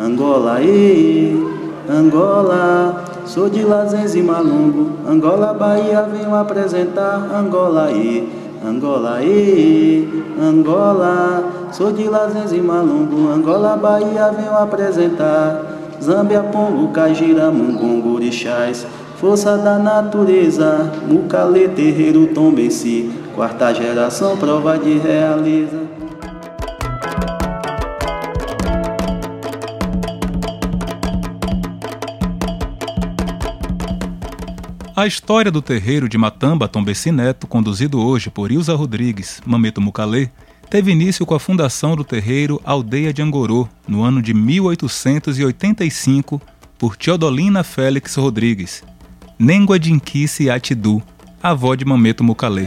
Angola, e Angola, sou de Lazenze Malungo, Angola, Bahia, venho apresentar. Angola, e Angola, e Angola, sou de Lazenze Malungo, Angola, Bahia, venho apresentar. Zâmbia, Pongo, Cajira, Mungongo, Orixás, força da natureza, Mucalê, Terreiro, Tombenci, quarta geração, prova de realiza. A história do terreiro de Matamba Tombeci Neto, conduzido hoje por Ilza Rodrigues, Mameto Mucalê, teve início com a fundação do terreiro Aldeia de Angorô, no ano de 1885, por Teodolina Félix Rodrigues, Nengua Dinquice Atidu, avó de Mameto Mucalê.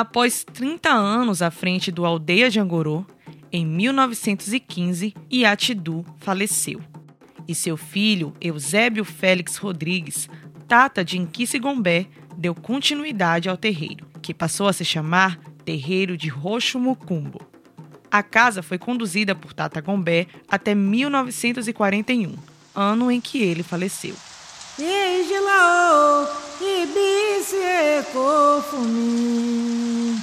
Após 30 anos à frente do Aldeia de Angorô, em 1915, Iatidu faleceu. E seu filho, Eusébio Félix Rodrigues, Tata de Inquice Gombé, deu continuidade ao terreiro, que passou a se chamar Terreiro de Roxo Mucumbo. A casa foi conduzida por Tata Gombé até 1941, ano em que ele faleceu. Igilao, ibise kofumi.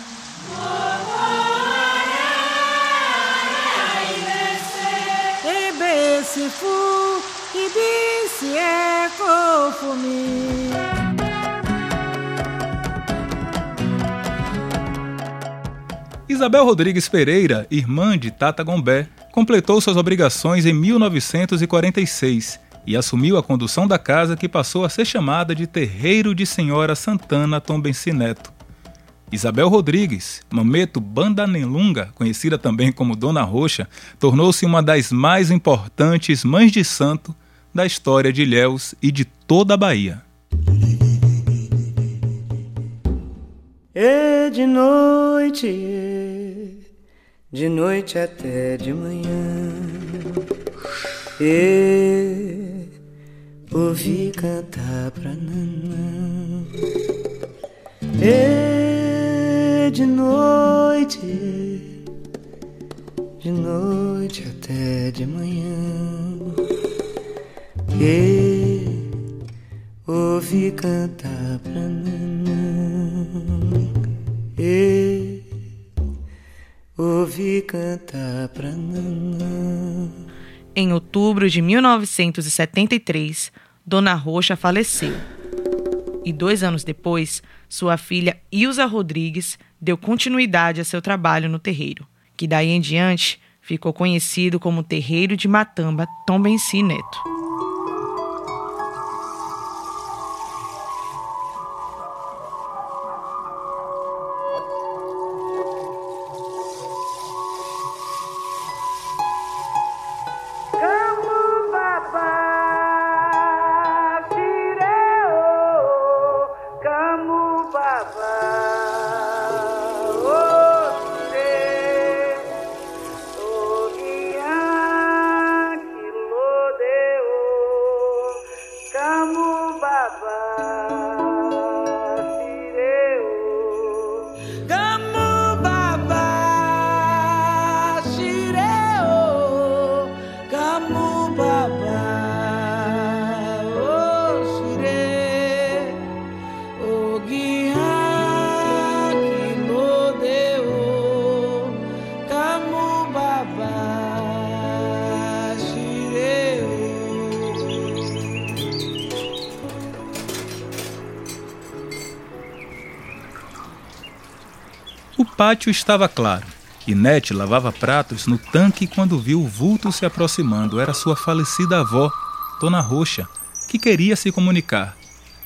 Ibese fu, ibise kofumi. Isabel Rodrigues Pereira, irmã de Tata Gombé, completou suas obrigações em 1946 e assumiu a condução da casa que passou a ser chamada de Terreiro de Senhora Santana Tombenci Neto. Isabel Rodrigues, Mameto Bandanelunga, conhecida também como Dona Roxa, tornou-se uma das mais importantes mães de santo da história de Ilhéus e de toda a Bahia. É de noite, de noite até de manhã. E ouvi cantar pra nanã. E de noite, de noite até de manhã. E ouvi cantar pra nanã. E ouvi cantar pra nanã. Em outubro de 1973, Dona Roxa faleceu. E dois anos depois, sua filha Ilza Rodrigues deu continuidade a seu trabalho no terreiro, que daí em diante ficou conhecido como Terreiro de Matamba Tombenci Neto. O pátio estava claro. E Nete lavava pratos no tanque quando viu o vulto se aproximando. Era sua falecida avó, Dona Roxa, que queria se comunicar.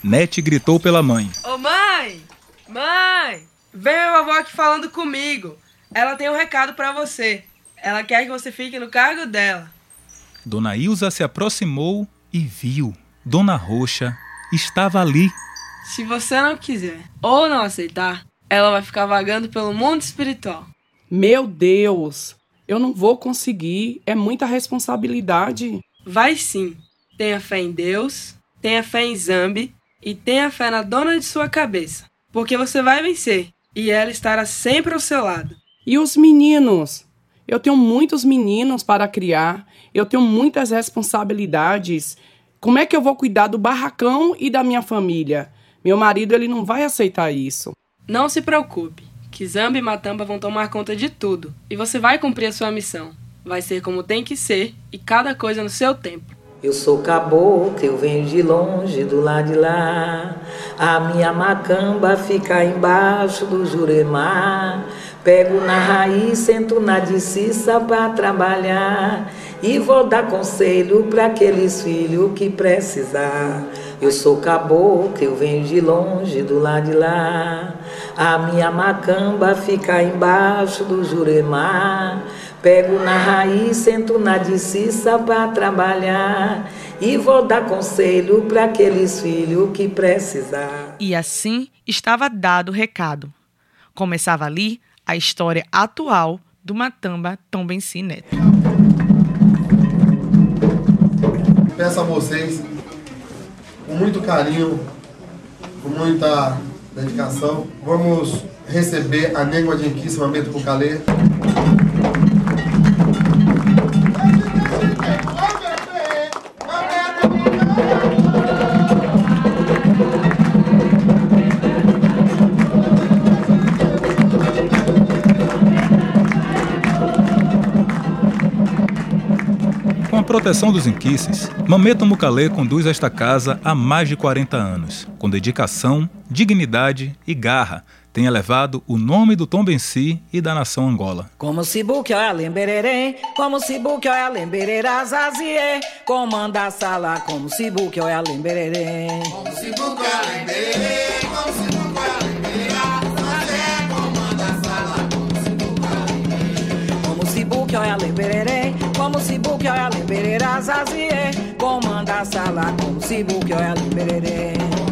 Nete gritou pela mãe. Ô oh, mãe! Mãe! Vem a vovó aqui falando comigo. Ela tem um recado para você. Ela quer que você fique no cargo dela. Dona Ilza se aproximou e viu. Dona Roxa estava ali. Se você não quiser ou não aceitar, ela vai ficar vagando pelo mundo espiritual. Meu Deus, eu não vou conseguir. É muita responsabilidade. Vai sim. Tenha fé em Deus, tenha fé em Zambi e tenha fé na dona de sua cabeça. Porque você vai vencer e ela estará sempre ao seu lado. E os meninos? Eu tenho muitos meninos para criar, eu tenho muitas responsabilidades. Como é que eu vou cuidar do barracão e da minha família? Meu marido ele não vai aceitar isso. Não se preocupe, que Zambi e Matamba vão tomar conta de tudo e você vai cumprir a sua missão. Vai ser como tem que ser e cada coisa no seu tempo. Eu sou caboclo, eu venho de longe, do lado de lá. A minha macamba fica embaixo do juremar. Pego na raiz, sento na de cissa pra trabalhar. E vou dar conselho para aqueles filhos que precisar. Eu sou caboclo, eu venho de longe, do lado de lá. A minha macamba fica embaixo do juremar. Pego na raiz, sento na de cissa para trabalhar. E vou dar conselho para aqueles filhos que precisar. E assim estava dado o recado. Começava ali a história atual do Matamba Tom Benci Neto. Peço a vocês, com muito carinho, com muita dedicação, vamos receber a de Enquisse Mameto Pucalê. Com a proteção dos inquices, Mameta Mucalê conduz esta casa há mais de 40 anos, com dedicação, dignidade e garra, tem elevado o nome do Tom Benci e da nação Angola. Como se buque olha lembererê, como se buque olha lembererá zazie, comanda a sala, como se buque olha lembererê. Como se buque olha lembererê, como se buque olha lembererá zazie, comanda a sala, como se buque olha lembererê. Como se buque olha lembererê, como se lembererá zazie, comanda a sala, como se buque olha lembererê.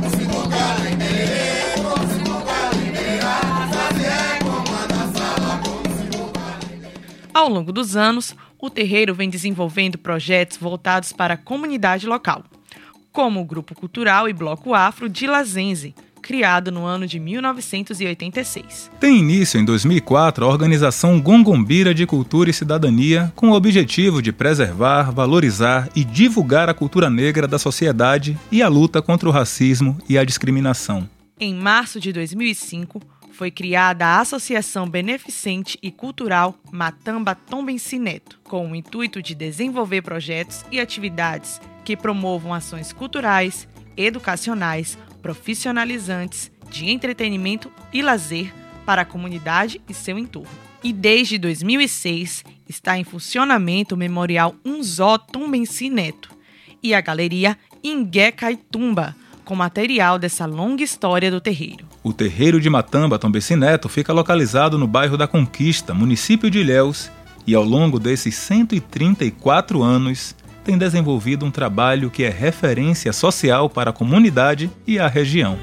Ao longo dos anos, o terreiro vem desenvolvendo projetos voltados para a comunidade local, como o Grupo Cultural e Bloco Afro de Lazenze, criado no ano de 1986. Tem início em 2004 a organização Gongombira de Cultura e Cidadania, com o objetivo de preservar, valorizar e divulgar a cultura negra da sociedade e a luta contra o racismo e a discriminação. Em março de 2005, foi criada a Associação Beneficente e Cultural Matamba Tombenci Neto, com o intuito de desenvolver projetos e atividades que promovam ações culturais, educacionais, profissionalizantes, de entretenimento e lazer para a comunidade e seu entorno. E desde 2006 está em funcionamento o Memorial Unzó Tombenci Neto e a Galeria Ingué Caitumba, com material dessa longa história do terreiro. O terreiro de Matamba Tombeci Neto fica localizado no bairro da Conquista, município de Ilhéus, e ao longo desses 134 anos tem desenvolvido um trabalho que é referência social para a comunidade e a região.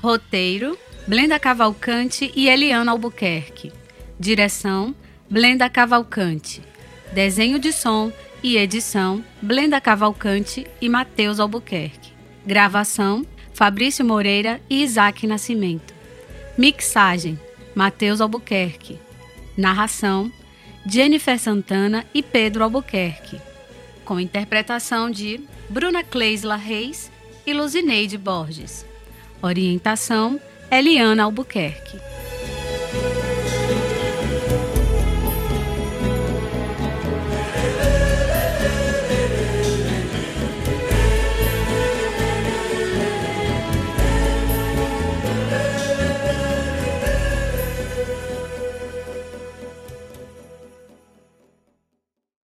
Roteiro: Blenda Cavalcante e Eliana Albuquerque. Direção: Blenda Cavalcante. Desenho de som e edição: Blenda Cavalcante e Matheus Albuquerque. Gravação: Fabrício Moreira e Isaac Nascimento. Mixagem: Matheus Albuquerque. Narração: Jennifer Santana e Pedro Albuquerque. Com interpretação de Bruna Cleisla Reis e Luzineide Borges. Orientação: Eliana Albuquerque.